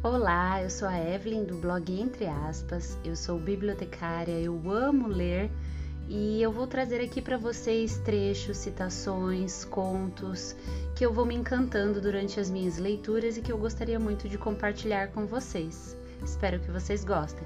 Olá, eu sou a Evelyn do blog Entre Aspas. Eu sou bibliotecária, eu amo ler e eu vou trazer aqui para vocês trechos, citações, contos que eu vou me encantando durante as minhas leituras e que eu gostaria muito de compartilhar com vocês. Espero que vocês gostem.